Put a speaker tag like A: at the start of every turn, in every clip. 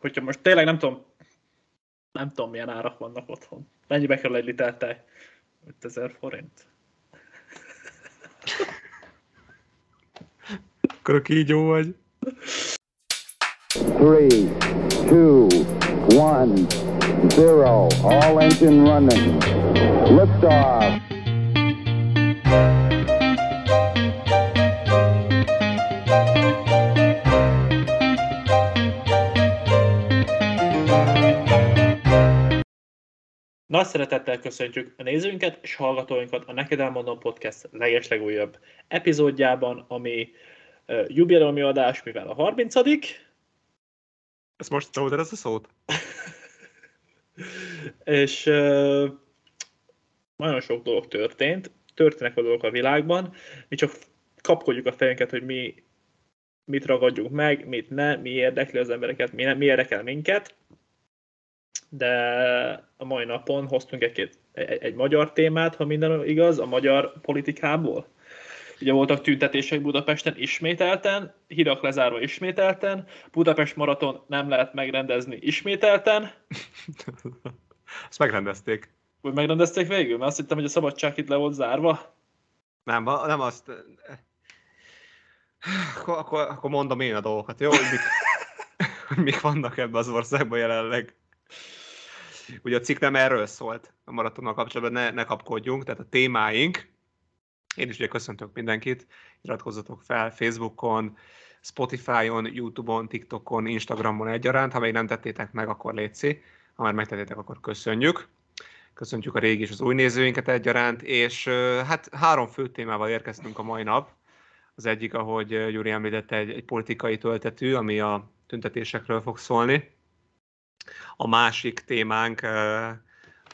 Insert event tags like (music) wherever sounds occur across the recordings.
A: hogyha most tényleg nem tudom, nem tudom milyen árak vannak otthon. Mennyibe kell egy liter tej? 5000 forint.
B: Akkor a kígyó vagy.
C: Three, two, one, zero. All engine running. Liftoff.
A: Nagy szeretettel köszöntjük a nézőinket és hallgatóinkat a Neked Elmondom Podcast legeslegújabb epizódjában, ami uh, jubileumi adás, mivel a 30
B: Ezt most szóltad ezt a szót? (laughs)
A: és uh, nagyon sok dolog történt, történnek a dolgok a világban, mi csak kapkodjuk a fejünket, hogy mi mit ragadjunk meg, mit ne, mi érdekli az embereket, mi, ne, mi érdekel minket, de a mai napon hoztunk egy, egy, egy magyar témát, ha minden igaz, a magyar politikából. Ugye voltak tüntetések Budapesten ismételten, hidak lezárva ismételten, Budapest maraton nem lehet megrendezni ismételten. (laughs)
B: Azt megrendezték.
A: Vagy megrendezték végül? Mert azt hittem, hogy a szabadság itt le volt zárva.
B: Nem, nem azt... Akkor, akkor, akkor mondom én a dolgokat, jó? Hogy mik, (laughs) mik vannak ebben az országban jelenleg. Ugye a cikk nem erről szólt a maratonnal kapcsolatban, ne, ne kapkodjunk, tehát a témáink, én is ugye köszöntök mindenkit, iratkozzatok fel Facebookon, Spotify-on, YouTube-on, TikTokon, Instagramon egyaránt, ha még nem tettétek meg, akkor létszi, ha már megtettétek, akkor köszönjük. Köszöntjük a régi és az új nézőinket egyaránt, és hát három fő témával érkeztünk a mai nap. Az egyik, ahogy Gyuri említette, egy, egy politikai töltetű, ami a tüntetésekről fog szólni. A másik témánk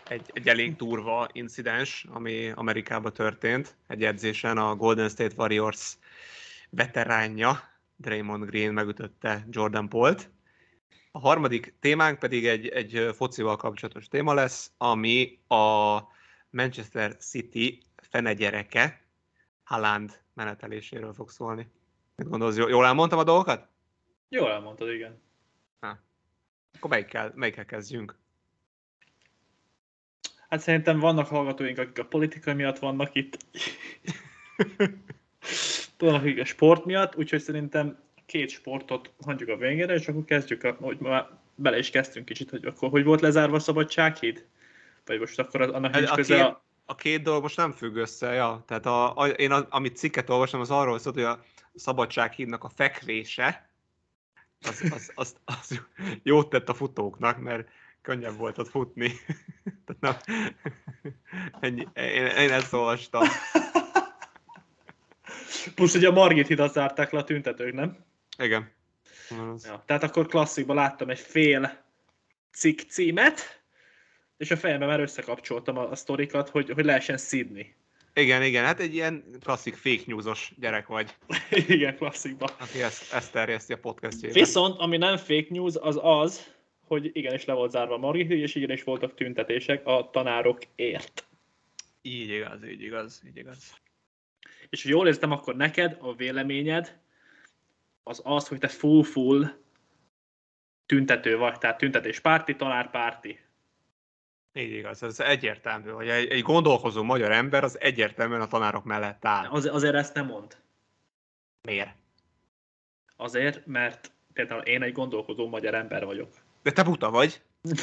B: egy, egy elég durva incidens, ami Amerikában történt. Egy edzésen a Golden State Warriors veteránja, Draymond Green megütötte Jordan Polt. A harmadik témánk pedig egy, egy focival kapcsolatos téma lesz, ami a Manchester City fenegyereke, Haaland meneteléséről fog szólni. Mit gondolsz, jól elmondtam a dolgokat?
A: Jól elmondtad, igen.
B: Akkor melyikkel, melyikkel kezdjünk?
A: Hát szerintem vannak hallgatóink, akik a politika miatt vannak itt. (laughs) vannak, akik a sport miatt, úgyhogy szerintem két sportot hagyjuk a végére, és akkor kezdjük, a, hogy már bele is kezdtünk kicsit, hogy akkor hogy volt lezárva a szabadsághíd? Vagy most akkor annak nincs
B: a,
A: köze
B: két,
A: a...
B: a két dolog most nem függ össze, ja. Tehát a, a, én a, amit cikket olvastam, az arról szólt, hogy a szabadsághídnak a fekvése, az, az, az, az jót tett a futóknak, mert könnyebb volt ott futni. (laughs) Tehát nem, ennyi, én, én ezt olvastam.
A: Plusz ugye a Margit hidat zárták le a tüntetők, nem?
B: Igen.
A: Ja, tehát akkor klasszikban láttam egy fél cikk címet, és a fejemben már összekapcsoltam a, a sztorikat, hogy, hogy lehessen szidni.
B: Igen, igen, hát egy ilyen klasszik fake newsos gyerek vagy. (laughs)
A: igen, klasszikban.
B: Aki ezt, ezt terjeszti a podcastjében.
A: Viszont, ami nem fake news, az az, hogy igenis le volt zárva a Margit, és igenis voltak tüntetések a tanárokért.
B: Így igaz, így igaz, így igaz.
A: És hogy jól értem, akkor neked a véleményed az az, hogy te full-full tüntető vagy, tehát tüntetéspárti, tanárpárti.
B: Így igaz, ez egyértelmű, hogy egy, egy gondolkozó magyar ember az egyértelműen a tanárok mellett áll.
A: Az, azért ezt nem mond.
B: Miért?
A: Azért, mert például én egy gondolkozó magyar ember vagyok.
B: De te buta vagy. (laughs)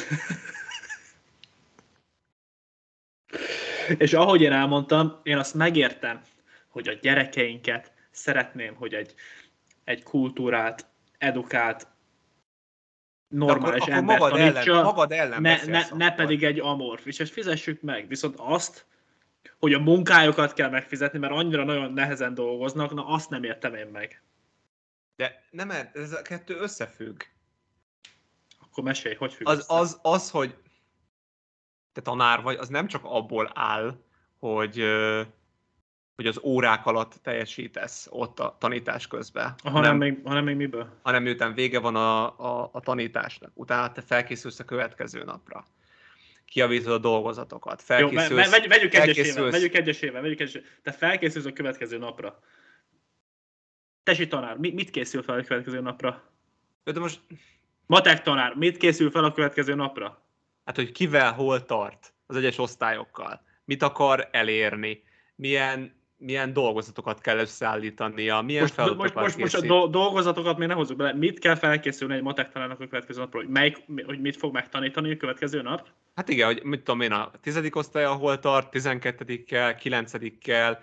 A: És ahogy én elmondtam, én azt megértem, hogy a gyerekeinket szeretném, hogy egy, egy kultúrát, edukált, normális
B: akkor,
A: ember
B: magad
A: tanítsa,
B: ellen, magad ellen
A: ne, ne, ne pedig egy amorf. És fizessük meg. Viszont azt, hogy a munkájukat kell megfizetni, mert annyira nagyon nehezen dolgoznak, na azt nem értem én meg.
B: De nem, ez a kettő összefügg.
A: Akkor mesélj, hogy függ
B: az,
A: össze?
B: az, az, hogy te tanár vagy, az nem csak abból áll, hogy, hogy az órák alatt teljesítesz ott a tanítás közben.
A: Hanem, hanem, még, hanem még miből?
B: Hanem miután vége van a, a, a tanításnak, utána te felkészülsz a következő napra. Kiavítod a dolgozatokat, felkészülsz...
A: Jó, vegy, vegyük egyesével, vegyük egyesével, vegyük egyesével. Te felkészülsz a következő napra. Tesi tanár, mit készül fel a következő napra?
B: De most
A: Matek tanár, mit készül fel a következő napra?
B: Hát, hogy kivel hol tart az egyes osztályokkal, mit akar elérni, milyen, milyen dolgozatokat kell összeállítania, milyen
A: Most, most,
B: feladatokat
A: most, most a
B: készít.
A: do- dolgozatokat még ne hozzuk bele. Mit kell felkészülni egy matek a következő napra? Hogy, melyik, hogy mit fog megtanítani a következő nap?
B: Hát igen, hogy mit tudom én, a tizedik osztály, ahol tart, tizenketedikkel, kilencedikkel,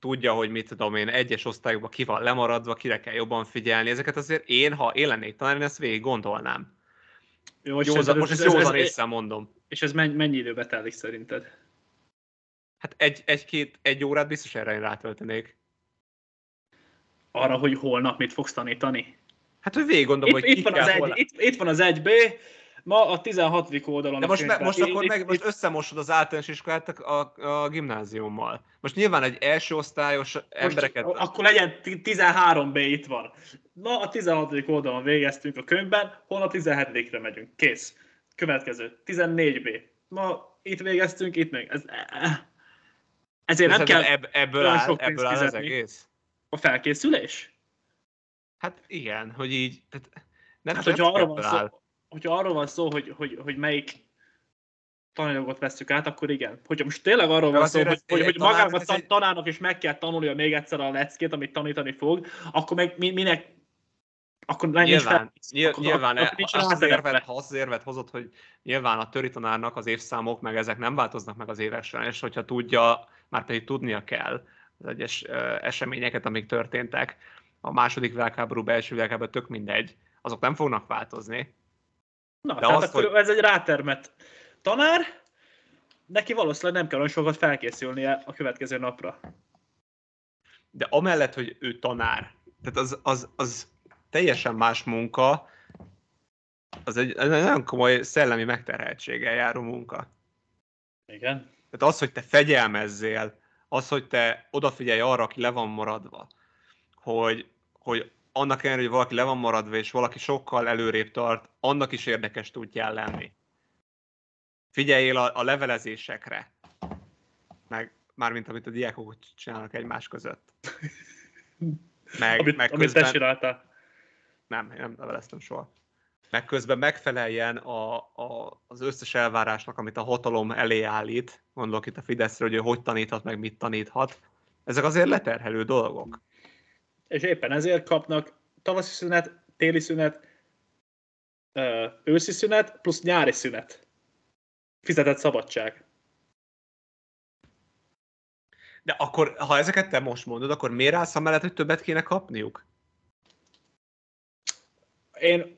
B: tudja, hogy mit tudom én, egyes osztályokban ki van lemaradva, kire kell jobban figyelni. Ezeket azért én, ha én lennék tanár, én ezt végig gondolnám.
A: Jó, és
B: Józan, most
A: ez-
B: ezt
A: ez-
B: józan
A: ez-
B: mondom.
A: És ez mennyi, mennyi időbe telik szerinted?
B: Hát egy, egy-két, egy órát biztos erre én rátöltenék.
A: Arra, hogy holnap mit fogsz tanítani?
B: Hát, hogy végig gondolom,
A: Itt,
B: hogy
A: itt, van az egy, itt, itt van az 1B, ma a 16. oldalon.
B: De most,
A: könyvben.
B: most akkor meg, most összemosod az általános iskolát a, a gimnáziummal. Most nyilván egy első osztályos embereket...
A: Most, akkor legyen ti- 13B itt van. Ma a 16. oldalon végeztünk a könyvben, holnap 17-re megyünk. Kész. Következő. 14B. Ma itt végeztünk, itt még. Ez, ezért nem kell
B: Ebb, ebből áll,
A: sok
B: ebből áll az egész?
A: a felkészülés.
B: Hát igen, hogy így... Tehát nem
A: Hát, hogyha arról van
B: áll.
A: szó, hogyha arról van szó, hogy, hogy, hogy melyik tananyagot veszük át, akkor igen. Hogyha most tényleg arról van szó, hogy, hogy, hogy magának a tanárnak is meg kell tanulnia még egyszer a leckét, amit tanítani fog, akkor meg mi, minek akkor nincs
B: Nyilván,
A: felkészülés.
B: nyilván,
A: Akkor-
B: nyilván
A: akkor
B: e-
A: nincs
B: az, érvet, ha az érvet hozott, hogy nyilván a töri tanárnak az évszámok, meg ezek nem változnak meg az évek során, és hogyha tudja, már pedig tudnia kell az egyes eseményeket, amik történtek, a második világháború, belső világháború, tök mindegy, azok nem fognak változni.
A: Na,
B: De
A: tehát
B: azt,
A: akkor
B: hogy-
A: ez egy rátermett tanár, neki valószínűleg nem kell olyan sokat felkészülnie a következő napra.
B: De amellett, hogy ő tanár, tehát az, az, az teljesen más munka, az egy, ez egy nagyon komoly szellemi megterheltséggel járó munka.
A: Igen.
B: Tehát az, hogy te fegyelmezzél, az, hogy te odafigyelj arra, aki le van maradva, hogy, hogy annak ellenére, hogy valaki le van maradva, és valaki sokkal előrébb tart, annak is érdekes tudjál lenni. Figyeljél a, a levelezésekre, meg mármint amit a diákok csinálnak egymás között. (laughs) Meg,
A: Amit,
B: meg
A: amit te
B: közben,
A: csináltál.
B: Nem, én nem leveleztem soha. Meg közben megfeleljen a, a, az összes elvárásnak, amit a hatalom elé állít, gondolok itt a Fideszre, hogy ő hogy taníthat, meg mit taníthat. Ezek azért leterhelő dolgok.
A: És éppen ezért kapnak tavaszi szünet, téli szünet, őszi szünet, plusz nyári szünet. Fizetett szabadság.
B: De akkor, ha ezeket te most mondod, akkor miért állsz amellett, hogy többet kéne kapniuk?
A: Én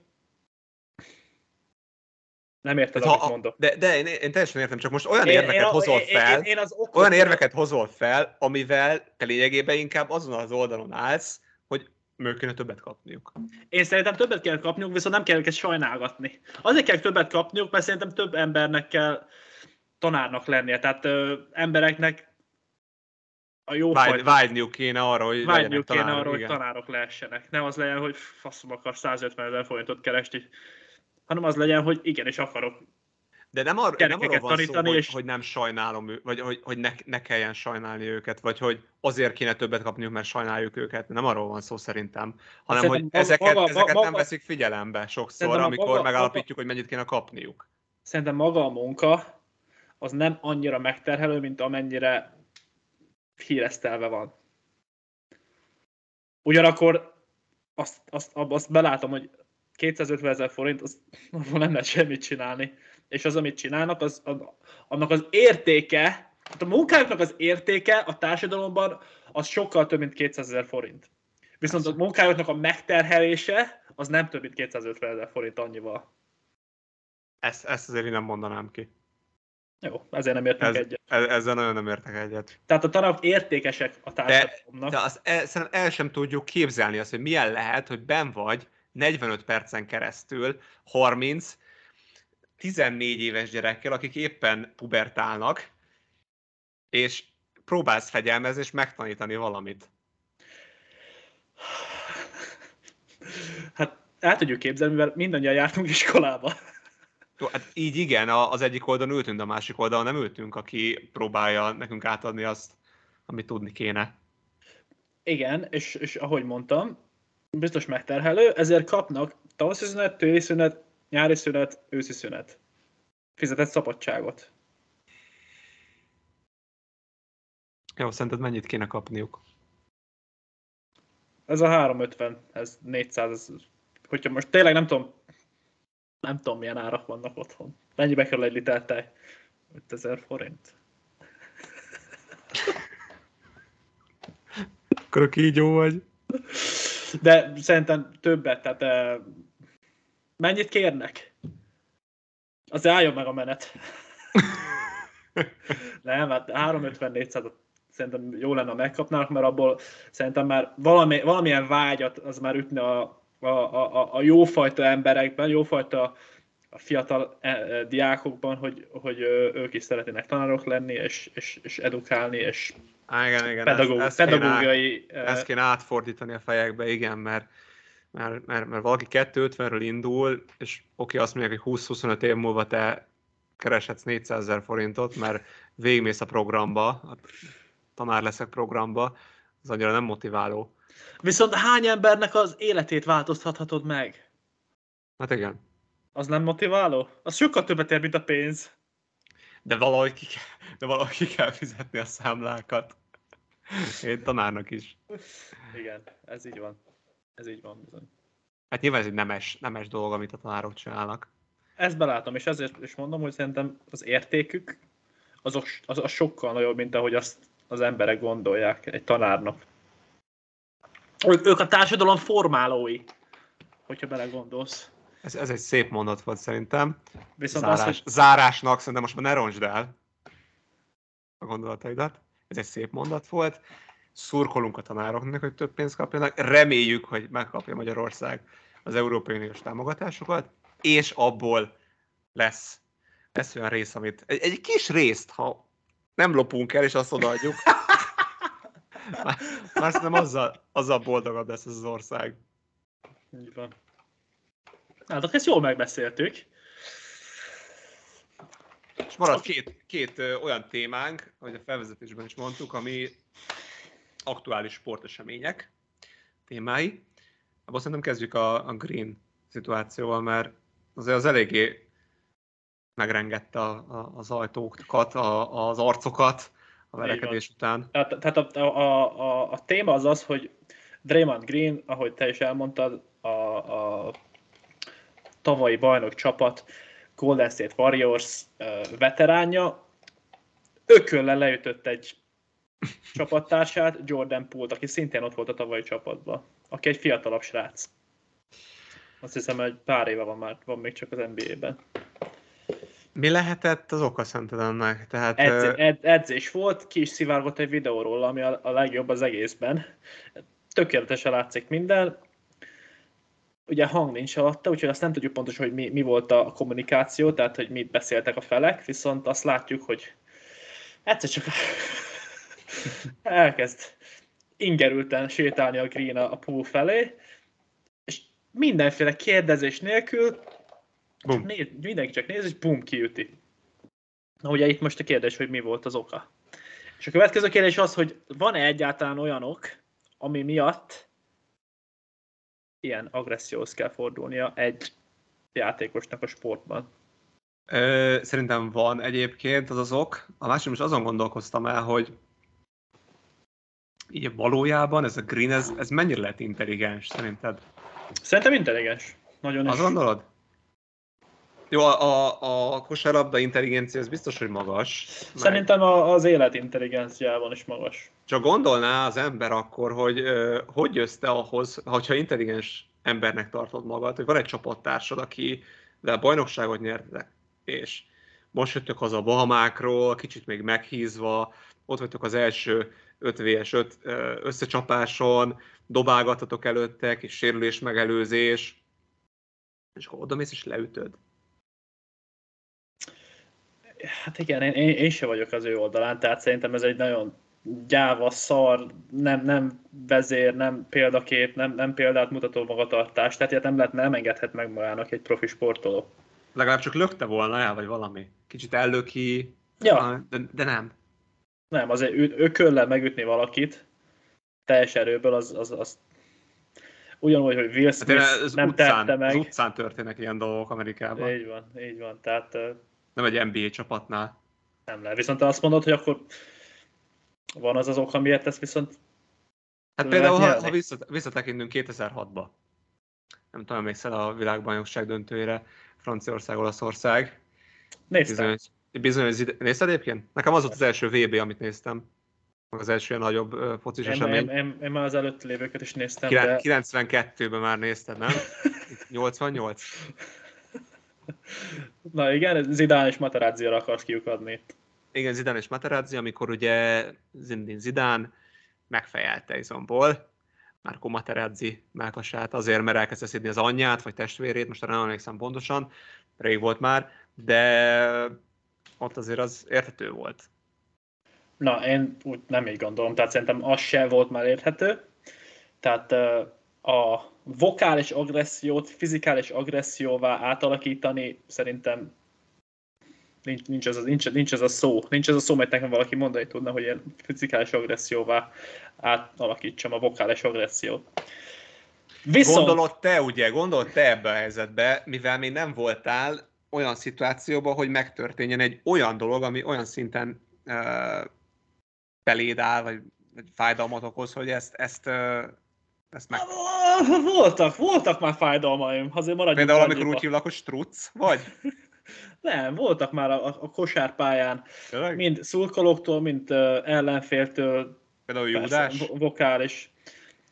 A: nem érted,
B: Tehát
A: amit
B: ha,
A: mondok.
B: de, de én, én teljesen értem, csak most olyan
A: Én-
B: érveket
A: én,
B: hozol
A: én,
B: fel,
A: Én, én az okot,
B: olyan érveket hozol fel, amivel te lényegében inkább azon az oldalon állsz, hogy ők kéne többet kapniuk.
A: Én szerintem többet kell kapniuk, viszont nem kell őket sajnálgatni. Azért kell többet kapniuk, mert szerintem több embernek kell tanárnak lennie. Tehát ö, embereknek a jó
B: Vágy, vágyniuk kéne arra, hogy
A: vágyniuk kéne
B: tanárok,
A: arra, hogy
B: igen.
A: tanárok lehessenek. Nem az legyen, hogy faszom akar 150 ezer forintot keresni, hanem az legyen, hogy igenis akarok.
B: De nem, ar- nem arról van szó, hogy,
A: és-
B: hogy nem sajnálom vagy hogy, hogy ne, ne kelljen sajnálni őket, vagy hogy azért kéne többet kapniuk, mert sajnáljuk őket. Nem arról van szó szerintem, hanem hogy
A: Szerintem maga-
B: ezeket,
A: maga-
B: ezeket nem
A: maga-
B: veszik figyelembe sokszor, amikor
A: maga-
B: megállapítjuk, hogy mennyit kéne kapniuk.
A: Szerintem maga a munka az nem annyira megterhelő, mint amennyire híresztelve van. Ugyanakkor azt, azt, azt belátom, hogy 250 ezer forint, az, abból nem lehet semmit csinálni. És az, amit csinálnak, az, annak az értéke, hát a munkájuknak az értéke a társadalomban az sokkal több, mint 200 ezer forint. Viszont a munkájuknak a megterhelése az nem több, mint 250 ezer forint annyival.
B: Ezt, ezt azért én nem mondanám ki.
A: Jó, ezért nem értünk
B: Ez,
A: egyet.
B: ez, ezzel nagyon nem értek egyet.
A: Tehát a tanárok értékesek a társadalomnak.
B: De azt el, szerintem el sem tudjuk képzelni azt, hogy milyen lehet, hogy ben vagy 45 percen keresztül 30, 14 éves gyerekkel, akik éppen pubertálnak, és próbálsz fegyelmezni és megtanítani valamit.
A: Hát el tudjuk képzelni, mivel mindannyian jártunk iskolába.
B: Hát így igen, az egyik oldalon ültünk, de a másik oldalon nem ültünk, aki próbálja nekünk átadni azt, amit tudni kéne.
A: Igen, és, és ahogy mondtam, biztos megterhelő, ezért kapnak tavaszi szünet, téli szünet, nyári szünet, őszi szünet. Fizetett szabadságot.
B: Jó, szerinted mennyit kéne kapniuk?
A: Ez a 350, ez 400, ez, hogyha most tényleg nem tudom, nem tudom milyen árak vannak otthon. Mennyibe kerül egy liter tej? 5000 forint.
B: Akkor a kígyó vagy.
A: De szerintem többet, tehát eh, mennyit kérnek? Az álljon meg a menet. (laughs) Nem, hát 350-400 szerintem jó lenne, ha megkapnának, mert abból szerintem már valami, valamilyen vágyat az már ütne a, a, a, a jófajta emberekben, jófajta a fiatal e, e, diákokban, hogy, hogy ők is szeretnének tanárok lenni, és, és, és edukálni, és
B: igen, igen.
A: pedagóg,
B: ezt, ezt, kéne,
A: pedagógiai... ö,
B: ezt kéne átfordítani a fejekbe, igen, mert, mert, mert, mert valaki 250-ről indul, és oké, azt mondják, hogy 20-25 év múlva te kereshetsz 400 ezer forintot, mert végmész a programba, a tanár leszek programba, az annyira nem motiváló.
A: Viszont hány embernek az életét változtathatod meg?
B: Hát igen.
A: Az nem motiváló? Az sokkal többet ér, mint a pénz.
B: De valahogy ki kell, de valahogy ki kell fizetni a számlákat. Én tanárnak is.
A: Igen, ez így van. Ez így van bizony.
B: Hát nyilván ez egy nemes, nemes dolog, amit a tanárok csinálnak.
A: Ezt belátom, és ezért is mondom, hogy szerintem az értékük az, az, az sokkal nagyobb, mint ahogy azt az emberek gondolják egy tanárnak. Ők, ők a társadalom formálói, hogyha belegondolsz.
B: Ez, ez egy szép mondat volt szerintem.
A: Viszont
B: Zárás,
A: az, hogy
B: Zárásnak szerintem most már ne roncsd el a gondolataidat. Ez egy szép mondat volt. Szurkolunk a tanároknak, hogy több pénzt kapjanak. Reméljük, hogy megkapja Magyarország az Európai Uniós támogatásokat, és abból lesz, lesz olyan rész, amit egy, egy kis részt, ha nem lopunk el, és azt odaadjuk, (laughs) már, már szerintem azzal, azzal boldogabb lesz ez az ország.
A: Így van. Hát, ezt jól megbeszéltük.
B: És maradt két, két ö, olyan témánk, ahogy a felvezetésben is mondtuk, ami aktuális sportesemények témái. Abban szerintem kezdjük a, a Green szituációval, mert azért az eléggé megrengette a, a, az ajtókat, a, az arcokat a verekedés után.
A: Tehát, tehát a, a, a, a téma az az, hogy Draymond Green, ahogy te is elmondtad, a, a tavalyi bajnok csapat Golden State Warriors veteránja, ökölle leütött egy (laughs) csapattársát, Jordan Poole-t, aki szintén ott volt a tavalyi csapatban, aki egy fiatalabb srác. Azt hiszem, hogy pár éve van már, van még csak az NBA-ben.
B: Mi lehetett az oka szerinted ennek? Tehát,
A: Edz, ed, edzés volt, ki is szivárgott egy videóról, ami a, a legjobb az egészben. Tökéletesen látszik minden. Ugye hang nincs alatta, úgyhogy azt nem tudjuk pontosan, hogy mi, mi volt a kommunikáció, tehát hogy mit beszéltek a felek, viszont azt látjuk, hogy egyszer csak (laughs) elkezd ingerülten sétálni a Green a pool felé, és mindenféle kérdezés nélkül
B: Bum.
A: Néz, mindenki csak néz, és bum, kiüti. Na ugye itt most a kérdés, hogy mi volt az oka. És a következő kérdés az, hogy van-e egyáltalán olyan ok, ami miatt ilyen agresszióhoz kell fordulnia egy játékosnak a sportban.
B: Ö, szerintem van egyébként az az ok. A másik most azon gondolkoztam el, hogy így valójában ez a Green, ez, ez mennyire lett intelligens szerinted?
A: Szerintem intelligens. Nagyon is.
B: Azt gondolod? Jó, a, a, a kosárlabda intelligencia az biztos, hogy magas.
A: Szerintem a, az élet intelligenciában is magas.
B: Csak gondolná az ember akkor, hogy hogy jössz te ahhoz, hogyha intelligens embernek tartod magad, hogy van egy csapattársad, akivel bajnokságot nyertek, és most jöttök haza a Bahamákról, kicsit még meghízva, ott vagytok az első 5 vs 5 ö, összecsapáson, dobálgatatok előttek, és sérülés megelőzés, és akkor odamész és leütöd.
A: Hát igen, én, én, én sem vagyok az ő oldalán, tehát szerintem ez egy nagyon gyáva, szar, nem, nem vezér, nem példakép, nem, nem példát mutató magatartás, tehát ilyet nem, lehet, nem engedhet meg magának egy profi sportoló.
B: Legalább csak lökte volna el, vagy valami. Kicsit ellöki,
A: Ja.
B: de, de nem.
A: Nem, azért ő, ököllel megütni valakit teljes erőből, az, az, az ugyanúgy, hogy Will
B: Hát
A: Smith
B: az
A: nem
B: utcán,
A: tette meg.
B: Az utcán történnek ilyen dolgok Amerikában.
A: Így van, így van, tehát
B: Nem egy NBA csapatnál.
A: nem lehet. Viszont azt mondod, hogy akkor van az az ok, miért ezt viszont
B: Hát például, ha, ha visszat, visszatekintünk 2006-ba, nem tudom, emlékszel a világbajnokság döntőjére, Franciaország, Olaszország,
A: néztem.
B: bizonyos, bizonyos ide... Nézted egyébként? Nekem az volt az első VB, amit néztem, az első ilyen nagyobb focis
A: Én,
B: esemény.
A: én, én, én, már az előtt lévőket is néztem,
B: Kilen-
A: de
B: 92-ben már nézted, nem? (laughs) 88? (laughs)
A: na igen, Zidane és Materazzi-ra akarsz kiukadni itt.
B: Igen, Zidane és Materazzi, amikor ugye Zinedine Zidane megfejelte izomból Márko Materazzi melkasát azért, mert elkezdte szidni az anyját, vagy testvérét, most nem emlékszem pontosan, rég volt már, de ott azért az érthető volt.
A: Na, én úgy nem így gondolom, tehát szerintem az se volt már érthető. Tehát a vokális agressziót fizikális agresszióvá átalakítani szerintem nincs, nincs, ez a, nincs, nincs ez a szó. Nincs ez a szó, mert nekem valaki mondani tudna, hogy ilyen fizikális agresszióvá átalakítsam a vokális agressziót. Viszont,
B: Gondolod te, ugye, gondolod te ebbe a helyzetbe, mivel még nem voltál olyan szituációban, hogy megtörténjen egy olyan dolog, ami olyan szinten uh, beléd áll, vagy, vagy fájdalmat okoz, hogy ezt, ezt, uh, ezt meg...
A: voltak, voltak már fájdalmaim, azért maradjunk
B: Például amikor
A: annyiba.
B: úgy hívlak, hogy struc, vagy? (laughs)
A: Nem, voltak már a, a kosárpályán,
B: Tényleg?
A: mind szurkolóktól, mind uh, ellenféltől,
B: Például
A: persze,
B: Júdás?
A: vo- vokális.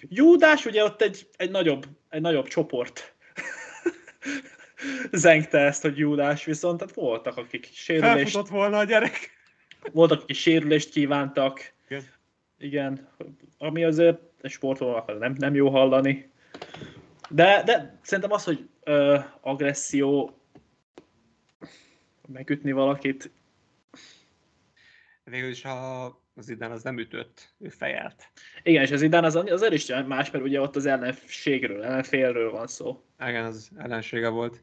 A: Júdás ugye ott egy, egy, nagyobb, egy nagyobb csoport (laughs) zengte ezt, hogy Júdás, viszont hát voltak, akik sérülést,
B: Felfutott volna a gyerek.
A: voltak, akik sérülést kívántak.
B: Igen.
A: Ami azért egy sportolónak nem, nem jó hallani. De, de szerintem az, hogy ö, agresszió, megütni valakit,
B: Végül is a, az idén az nem ütött, ő fejelt.
A: igen, és az idán az azért is más, mert ugye ott az ellenségről, ellenfélről van szó.
B: Igen, az ellensége volt.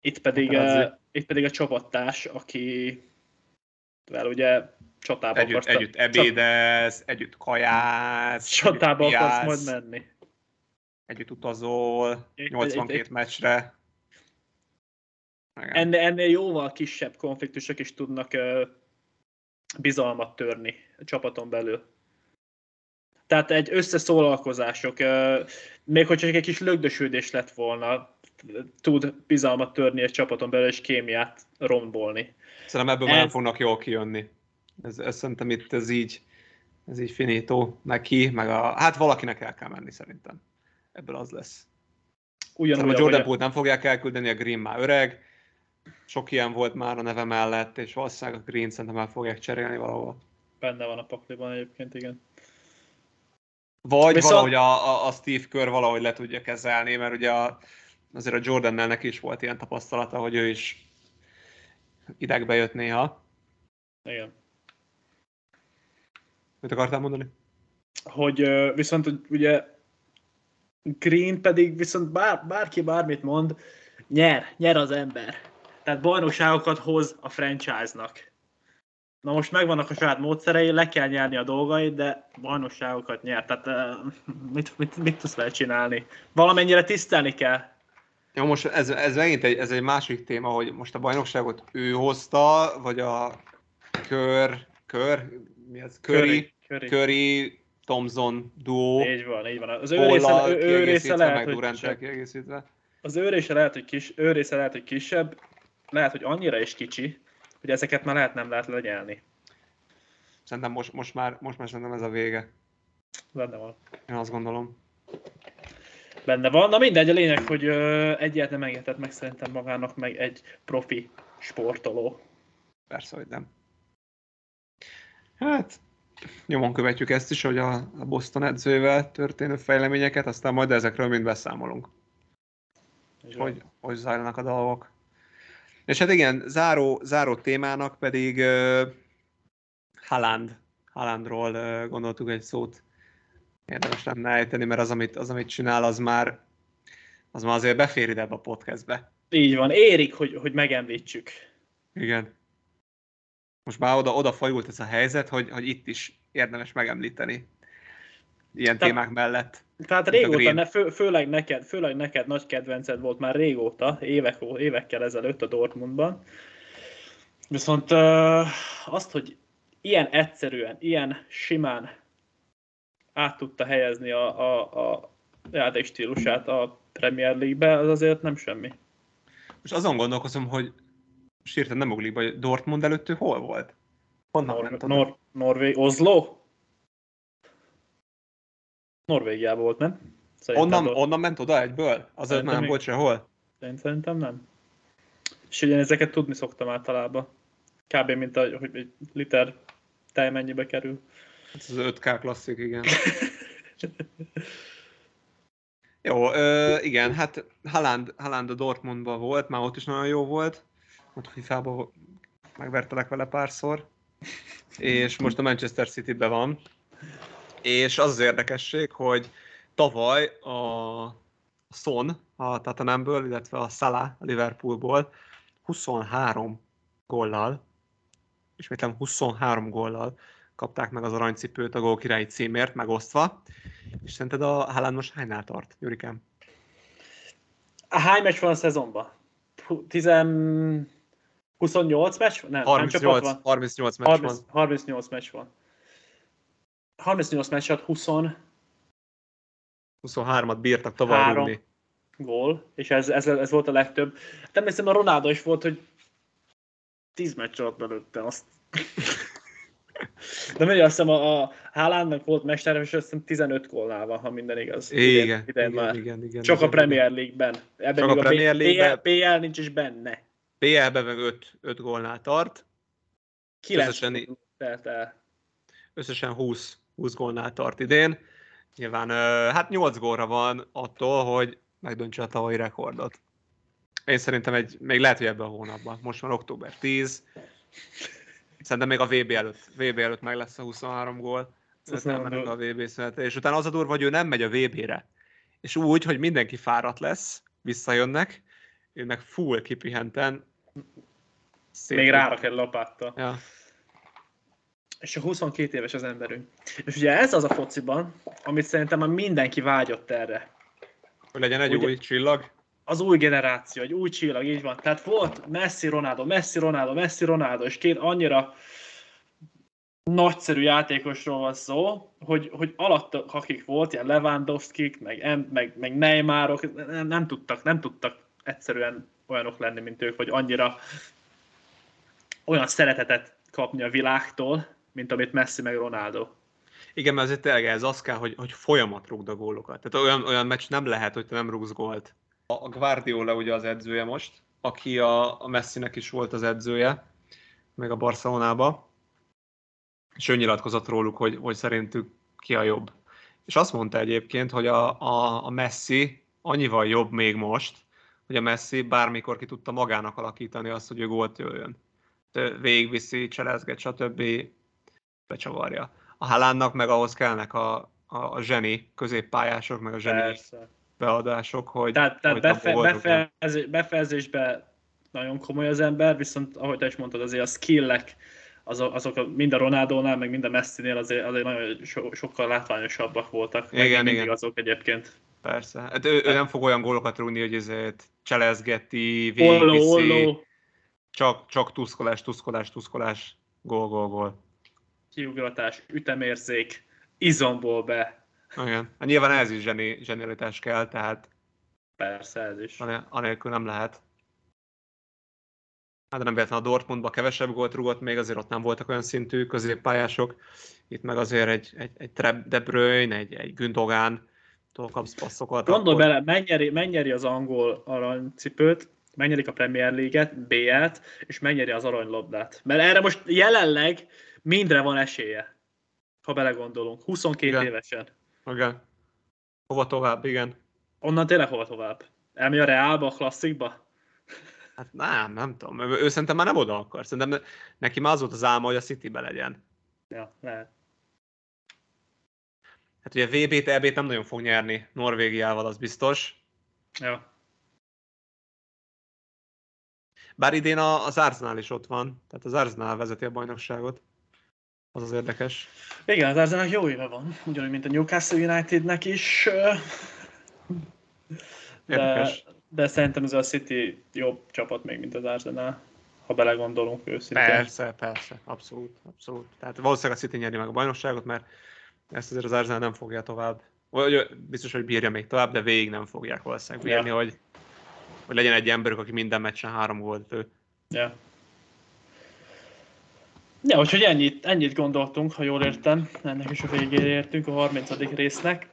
A: Itt pedig,
B: Hát az-
A: uh, itt pedig a csapattárs, aki vel ugye csatába
B: Együtt,
A: akarsz,
B: együtt ebédez, együtt kajáz,
A: csatába
B: együtt
A: akarsz majd menni.
B: együtt utazol,
A: Egy-
B: 82
A: egy- egy-
B: meccsre. Igen.
A: Ennél, ennél jóval kisebb konfliktusok is tudnak uh, bizalmat törni a csapaton belül. Tehát egy összeszólalkozások, uh, még hogyha egy kis lögdösődés lett volna, tud bizalmat törni egy csapaton belül, és kémiát rombolni.
B: Szerintem ebből már nem
A: Ez-
B: fognak jól kijönni. Ez, ez szerintem itt ez így, ez így finító neki, meg a, hát valakinek el kell menni szerintem. Ebből az lesz.
A: Ugyanúgy,
B: a Jordan Poole nem fogják elküldeni, a Green már öreg, sok ilyen volt már a neve mellett, és valószínűleg a Green szerintem el fogják cserélni valahol.
A: benne van a pakliban egyébként, igen.
B: Vagy
A: Viszont-
B: valahogy a, a, a Steve Kerr valahogy le tudja kezelni, mert ugye a, azért a Jordannel neki is volt ilyen tapasztalata, hogy ő is idegbe jött néha.
A: Igen.
B: Mit akartál mondani?
A: Hogy viszont ugye Green pedig viszont bár, bárki bármit mond, nyer, nyer az ember. Tehát bajnokságokat hoz a franchise-nak. Na most megvannak a saját módszerei, le kell nyerni a dolgait, de bajnokságokat nyer. Tehát mit, mit, mit tudsz vele csinálni? Valamennyire tisztelni kell.
B: Jó, most ez, ez megint egy, ez egy másik téma, hogy most a bajnokságot ő hozta, vagy a kör, kör, mi az? Curry,
A: Curry.
B: Curry, Thompson duó,
A: Így van, így van. Az ő része, ő, ő része lehet, hogy
B: Durant-tel
A: kisebb.
B: kiegészítve.
A: Az ő része lehet, hogy kis, ő része lehet, hogy kisebb, lehet, hogy annyira is kicsi, hogy ezeket már lehet nem lehet lenyelni.
B: Szerintem most, most, már, most már szerintem ez a vége.
A: Benne van.
B: Én azt gondolom.
A: Benne van. Na mindegy, a lényeg, hogy ö, egyet nem engedett meg szerintem magának meg egy profi sportoló.
B: Persze, hogy nem. Hát, nyomon követjük ezt is, hogy a, Boston edzővel történő fejleményeket, aztán majd ezekről mind beszámolunk,
A: van.
B: hogy hogy zajlanak a dolgok. És hát igen, záró, záró témának pedig uh, Haaland, Haalandról uh, gondoltuk egy szót. Érdemes lenne ejteni, mert az, amit, az, amit csinál, az már, az már azért befér ide ebbe a podcastbe.
A: Így van, érik, hogy, hogy megemlítsük.
B: Igen. Most már oda, oda fajult ez a helyzet, hogy, hogy itt is érdemes megemlíteni. Ilyen
A: Tehát-
B: témák mellett.
A: Tehát régóta, ne, fő, főleg, neked, főleg neked nagy kedvenced volt már régóta, évek, évekkel ezelőtt a Dortmundban. Viszont uh, azt, hogy ilyen egyszerűen, ilyen simán át tudta helyezni a, a, a játék stílusát a Premier League-be, az azért nem semmi.
B: Most azon gondolkozom, hogy most nem uglik, hogy Dortmund előtt ő hol volt? Honnan
A: Nor-
B: ment oda?
A: Nor- Norvég, Oslo? Norvégiában volt, nem? Szerintem
B: Onnan,
A: Dort-
B: onnan ment oda egyből? Azért
A: Szerintem
B: már nem
A: még-
B: volt sehol?
A: Szerint- Szerintem nem. És ugye ezeket tudni szoktam általában. Kb. mint a, hogy egy liter tej mennyibe kerül.
B: Ez az 5K klasszik, igen. (laughs) Jó, ö, igen, hát Haaland, Haaland a Dortmundban volt, már ott is nagyon jó volt. Ott FIFA-ba megvertelek vele párszor. És most a Manchester City-ben van. És az az érdekesség, hogy tavaly a Son a Tottenhamből, illetve a Salah a Liverpoolból 23 góllal, ismétlem 23 góllal kapták meg az aranycipőt a gólkirályi címért, megosztva. És szerinted a Haaland most hánynál tart, Jurikám?
A: A hány meccs van a szezonban? Hu- 10... 28 meccs? Nem, nem csapat
B: 38,
A: van.
B: 38 meccs
A: 30,
B: van.
A: 38 meccs van. 38 meccs alatt 20
B: 23-at bírtak tovább rúgni.
A: gól, és ez, ez, ez volt a legtöbb. Hát emlékszem, a Ronaldo is volt, hogy 10 meccs alatt belőtte azt. De mindig azt hiszem a, a Haalandnak volt mestere, és azt hiszem 15 gólnál van, ha minden igaz.
B: Igen, igen,
A: már.
B: igen, igen.
A: Csak
B: igen,
A: a Premier League-ben. Ebben
B: Csak a Premier League-ben.
A: BL, BL nincs is benne.
B: BL-ben meg 5, 5 gólnál tart,
A: 9
B: Összesen összesen 20, 20 gólnál tart idén. Nyilván hát 8 gólra van attól, hogy megdöntse a tavalyi rekordot. Én szerintem egy, még lehet, hogy ebben a hónapban. Most van október 10. Szerintem még a VB előtt, VB előtt meg lesz a 23 gól. Nem a. VB szünetre. És utána az a durva, hogy ő nem megy a VB-re. És úgy, hogy mindenki fáradt lesz, visszajönnek, ő meg full kipihenten. Szép-
A: Még rárak egy lapáttal.
B: Ja.
A: És a 22 éves az emberünk. És ugye ez az a fociban, amit szerintem már mindenki vágyott erre.
B: Hogy legyen egy
A: Ugye-
B: új csillag.
A: Az új generáció, egy új csillag, így van. Tehát volt Messi, Ronaldo, Messi, Ronaldo, Messi, Ronaldo, és két annyira nagyszerű játékosról van szó, hogy, hogy alatta, akik volt, ilyen Lewandowski, meg, meg, meg Neymarok, nem, nem, tudtak, nem tudtak egyszerűen olyanok lenni, mint ők, vagy annyira olyan szeretetet kapni a világtól, mint amit Messi meg Ronaldo.
B: Igen, mert azért tényleg ez az kell, hogy, hogy folyamat rúgd a gólokat. Tehát olyan, olyan meccs nem lehet, hogy te nem rúgsz gólt. A Guardiola ugye az edzője most, aki a, a Messinek is volt az edzője, meg a Barcelonába, és ő nyilatkozott róluk, hogy, hogy szerintük ki a jobb. És azt mondta egyébként, hogy a, a, a Messi annyival jobb még most, hogy a Messi bármikor ki tudta magának alakítani azt, hogy ő gólt jöjjön. Végigviszi, cselezget, stb. becsavarja. A Haalandnak meg ahhoz kellnek a, a, a zseni középpályások, meg a zseni
A: Persze.
B: beadások, hogy,
A: Tehát, tehát
B: hogy
A: befe, befejezés, befejezésben nagyon komoly az ember, viszont ahogy te is mondtad, azért a skillek, azok, azok mind a Ronaldónál, meg mind a Messi-nél azért, azért nagyon so, sokkal látványosabbak voltak.
B: Igen, igen.
A: azok egyébként.
B: Persze. Hát ő, ő nem fog olyan gólokat rúgni, hogy ezért cselezgeti, végigviszi, csak, csak tuszkolás, tuszkolás, tuszkolás, gól, gól, gól.
A: kiugratás, ütemérzék, izomból be,
B: Igen. Hát nyilván ez is zseni, zsenialitás kell, tehát
A: persze ez is.
B: anél- anélkül nem lehet. Hát nem véletlen a Dortmundban kevesebb gólt rúgott, még azért ott nem voltak olyan szintű középpályások. Itt meg azért egy, egy, egy De Bruyne, egy, egy Gündogan, tól kapsz passzokat.
A: Gondolj
B: akkor-
A: bele, megnyeri, megnyeri az angol aranycipőt, megnyerik a Premier League-et, BL-t, és megnyeri az aranylabdát. Mert erre most jelenleg mindre van esélye, ha belegondolunk. 22
B: Igen.
A: évesen.
B: Igen. Hova tovább, igen.
A: Onnan tényleg hova tovább? Elmegy a Realba, a klasszikba?
B: Hát nem, nem tudom. Ő, ő szerintem már nem oda akar. Szerintem ne- neki már az volt az álma, hogy a Citybe legyen.
A: Ja, lehet.
B: Hát ugye VB-t, EB-t nem nagyon fog nyerni Norvégiával, az biztos.
A: Ja.
B: Bár idén az Arsenal is ott van, tehát az Arsenal vezeti a bajnokságot. Az az érdekes.
A: Igen, az Arsenalnak jó éve van, ugyanúgy, mint a Newcastle Unitednek is. De,
B: Érdekes.
A: de szerintem ez a City jobb csapat még, mint az Arsenal, ha belegondolunk őszintén.
B: Persze, persze, abszolút, abszolút. Tehát valószínűleg a City nyeri meg a bajnokságot, mert ezt azért az Arsenal nem fogja tovább. Vagy biztos, hogy bírja még tovább, de végig nem fogják valószínűleg bírni,
A: Ja.
B: hogy, hogy legyen egy emberük, aki minden meccsen három gólt lő.
A: Ja. Ja, úgyhogy ennyit, ennyit gondoltunk, ha jól értem. Ennek is a végére értünk, a 30. résznek.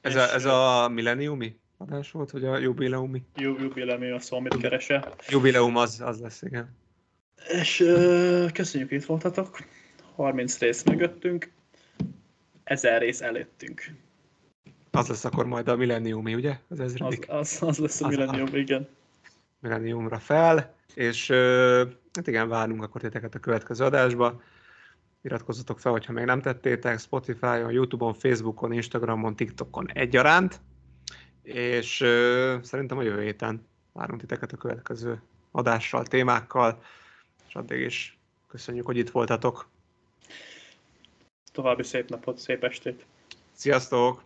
B: Ez
A: És-
B: a, ez a milleniumi adás volt, vagy a jubileumi?
A: Ju- Jubileumi a szó, amit keresel.
B: Jubileum az, az lesz, igen.
A: És ö, köszönjük, hogy itt voltatok. 30 rész mögöttünk. 1000 rész előttünk.
B: Az lesz akkor majd a milleniumi, ugye? Az
A: Az,
B: ezredik
A: az, az lesz a
B: Az-
A: millenium, igen.
B: milleniumra fel. És hát igen, várunk akkor titeket a következő adásba. Iratkozzatok fel, hogyha még nem tettétek, Spotify-on, Youtube-on, Facebookon, Instagramon, TikTokon egyaránt. És ö, szerintem a jövő héten várunk titeket a következő adással, témákkal, és addig is köszönjük, hogy itt voltatok.
A: További szép napot, szép estét.
B: Sziasztok!